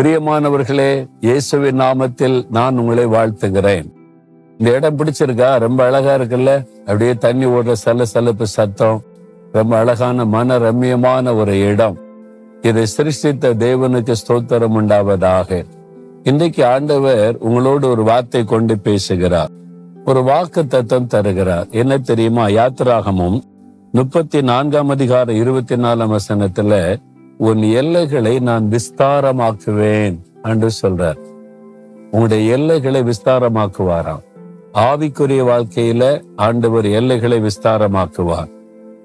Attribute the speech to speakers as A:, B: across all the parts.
A: பிரியமானவர்களே இயேசுவின் நாமத்தில் நான் உங்களை வாழ்த்துகிறேன். இந்த இடம் பிடிச்சிருக்கா? ரொம்ப அழகா இருக்குல்ல? அப்படியே தண்ணி ஓடுற சல சலப்பு சத்தம். ரொம்ப அழகான மன ரம்மியமான ஒரு இடம். இதை சிருஷ்டித்த தேவனுக்கு ஸ்தோத்திரம் உண்டாவதாக. இன்றைக்கு ஆண்டவர் உங்களோடு ஒரு வார்த்தை கொண்டு பேசுகிறார். ஒரு வாக்கு தத்தம் தருகிறார். என்ன தெரியுமா? யாத்திராகமும் முப்பத்தி நான்காம் அதிகாரம் இருபத்தி நாலாம் வசனத்துல உன் எல்லைகளை நான் விஸ்தாரமாக்குவேன் என்று சொல்றார். உங்களுடைய எல்லைகளை விஸ்தாரமாக்குவாராம். ஆவிக்குரிய வாழ்க்கையில ஆண்டவர் எல்லைகளை விஸ்தாரமாக்குவார்.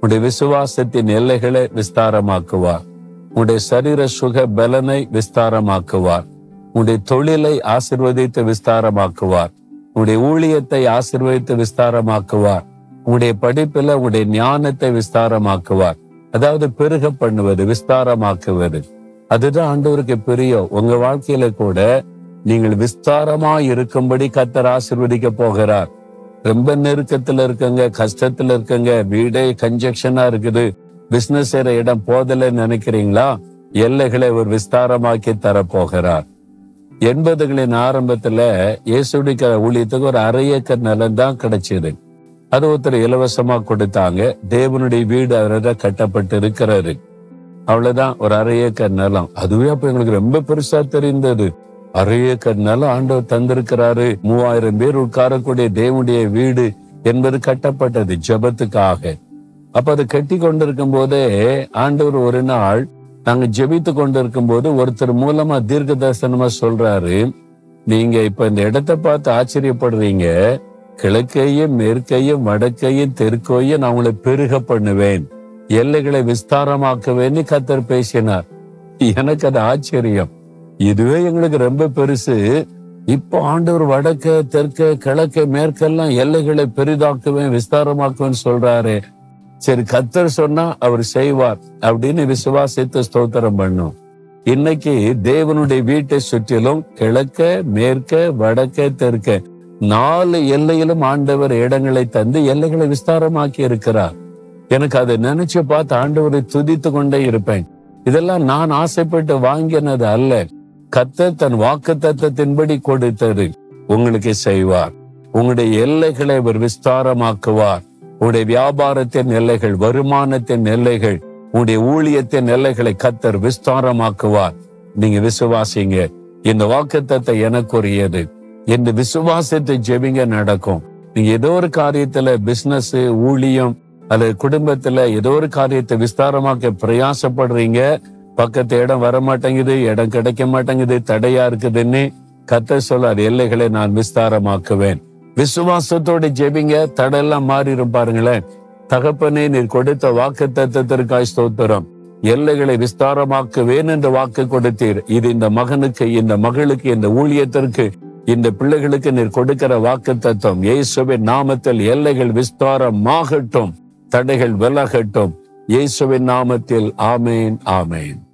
A: உடைய விசுவாசத்தின் எல்லைகளை விஸ்தாரமாக்குவார். உடைய சரீர சுக பலனை விஸ்தாரமாக்குவார். உடைய தொழிலை ஆசிர்வதித்து விஸ்தாரமாக்குவார். உடைய ஊழியத்தை ஆசிர்வதித்து விஸ்தாரமாக்குவார். உடைய படிப்புல உடைய ஞானத்தை விஸ்தாரமாக்குவார். அதாவது பெருக பண்ணுவது விஸ்தாரமாக்குவது. அதுதான் ஆண்டவருக்கு பிரியம். உங்க வாழ்க்கையில கூட நீங்கள் விஸ்தாரமா இருக்கும்படி கத்தர் ஆசிர்வதிக்க போகிறார். ரொம்ப நெருக்கத்துல இருக்கங்க கஷ்டத்துல இருக்கங்க வீடே கன்ஜெக்ஷனா இருக்குது. பிசினஸ் செய்யற இடம் போதலன்னு நினைக்கிறீங்களா? எல்லைகளை ஒரு விஸ்தாரமாக்கி தரப்போகிறார். எண்பதுகளின் ஆரம்பத்துல இயேசுடிக்க ஊழியத்துக்கு ஒரு அரை ஏக்கர் நிலம் தான் கிடைச்சது. அது ஒருத்தர் இலவசமா கொடுத்தாங்க. தேவனுடைய வீடு அவரோட கட்டப்பட்டு இருக்கிறாரு அவ்வளவுதான் ஒரு அரை ஏக்கர் நிலம். அதுவே அப்ப எங்களுக்கு ரொம்ப பெருசா தெரிந்தது. அரை ஏக்கர் நிலம் ஆண்டவர் தந்திருக்கிறாரு. மூவாயிரம் பேர் உட்காரக்கூடிய தேவனுடைய வீடு என்பது கட்டப்பட்டது ஜெபத்துக்காக. அப்ப அதை கட்டி கொண்டிருக்கும் போதே ஆண்டவர் ஒரு நாள் நாங்க ஜெபித்து கொண்டிருக்கும் போது ஒருத்தர் மூலமா தீர்க்க தரிசனமா சொல்றாரு. நீங்க இப்ப இந்த இடத்தை பார்த்து ஆச்சரியப்படுறீங்க. கிழக்கையும் மேற்கையும் வடக்கையும் தெற்கையும் நான் உங்களை பெருக பண்ணுவேன். எல்லைகளை விஸ்தாரமாக்குவேன்னு கத்தர் பேசினார். எனக்கு அது ஆச்சரியம். இதுவே எங்களுக்கு ரொம்ப பெருசு. இப்போ ஆண்டவர் வடக்க தெற்க கிழக்க மேற்கெல்லாம் எல்லைகளை பெரிதாக்குவேன் விஸ்தாரமாக்குவேன் சொல்றாரு. சரி கத்தர் சொன்னா அவர் செய்வார் அப்படின்னு விசுவாசித்து ஸ்தோத்திரம் பண்ணும். இன்னைக்கு தேவனுடைய வீட்டை சுற்றிலும் கிழக்க மேற்க வடக்க தெற்க நாலு எல்லையிலும் ஆண்டவர் இடங்களை தந்து எல்லைகளை விஸ்தாரமாக்கி இருக்கிறார். எனக்கு அதை நினைச்சு பார்த்து ஆண்டவரை துதித்து கொண்டே இருப்பேன். இதெல்லாம் நான் ஆசைப்பட்டு வாங்கினது அல்ல. கத்த தன் வாக்கு தத்தத்தின்படி கொடுத்தது உங்களுக்கு செய்வார். உங்களுடைய எல்லைகளை அவர் விஸ்தாரமாக்குவார். உங்களுடைய வியாபாரத்தின் எல்லைகள் வருமானத்தின் எல்லைகள் உங்களுடைய ஊழியத்தின் எல்லைகளை கத்தர் விஸ்தாரமாக்குவார். நீங்க விசுவாசிங்க. இந்த வாக்குத்தத்தை எனக்குரியது. என்று விசுவாசத்தை ஜெபிங்க நடக்கும். நீங்க ஏதோ ஒரு காரியத்துல பிசினஸ் ஊழியம் அது குடும்பத்துல ஏதோ ஒரு காரியத்தை விஸ்தாரமாக்க பிரயாசப்படுறீங்க. பக்கத்து இடம் வர மாட்டேங்குது இடம் கிடைக்க மாட்டேங்குது தடையா இருக்குதுன்னு கத்த சொல்லார் எல்லைகளை நான் விஸ்தாரமாக்குவேன். விசுவாசத்தோட ஜெபிங்க தடையெல்லாம் மாறிடும் பாருங்களேன். தகப்பனே நீர் கொடுத்த வாக்கு தத்துவத்திற்காய் ஸ்தோத்திரம். எல்லைகளை விஸ்தாரமாக்குவேன் என்று வாக்கு கொடுத்தீர். இது இந்த மகனுக்கு இந்த மகளுக்கு இந்த ஊழியத்திற்கு இந்த பிள்ளைகளுக்கு நீர் கொடுக்கிற வாக்கு தத்துவம் இயேசுவின் நாமத்தில் எல்லைகள் விஸ்தாரமாகட்டும் தடைகள் விலகட்டும். இயேசுவின் நாமத்தில் ஆமேன் ஆமேன்.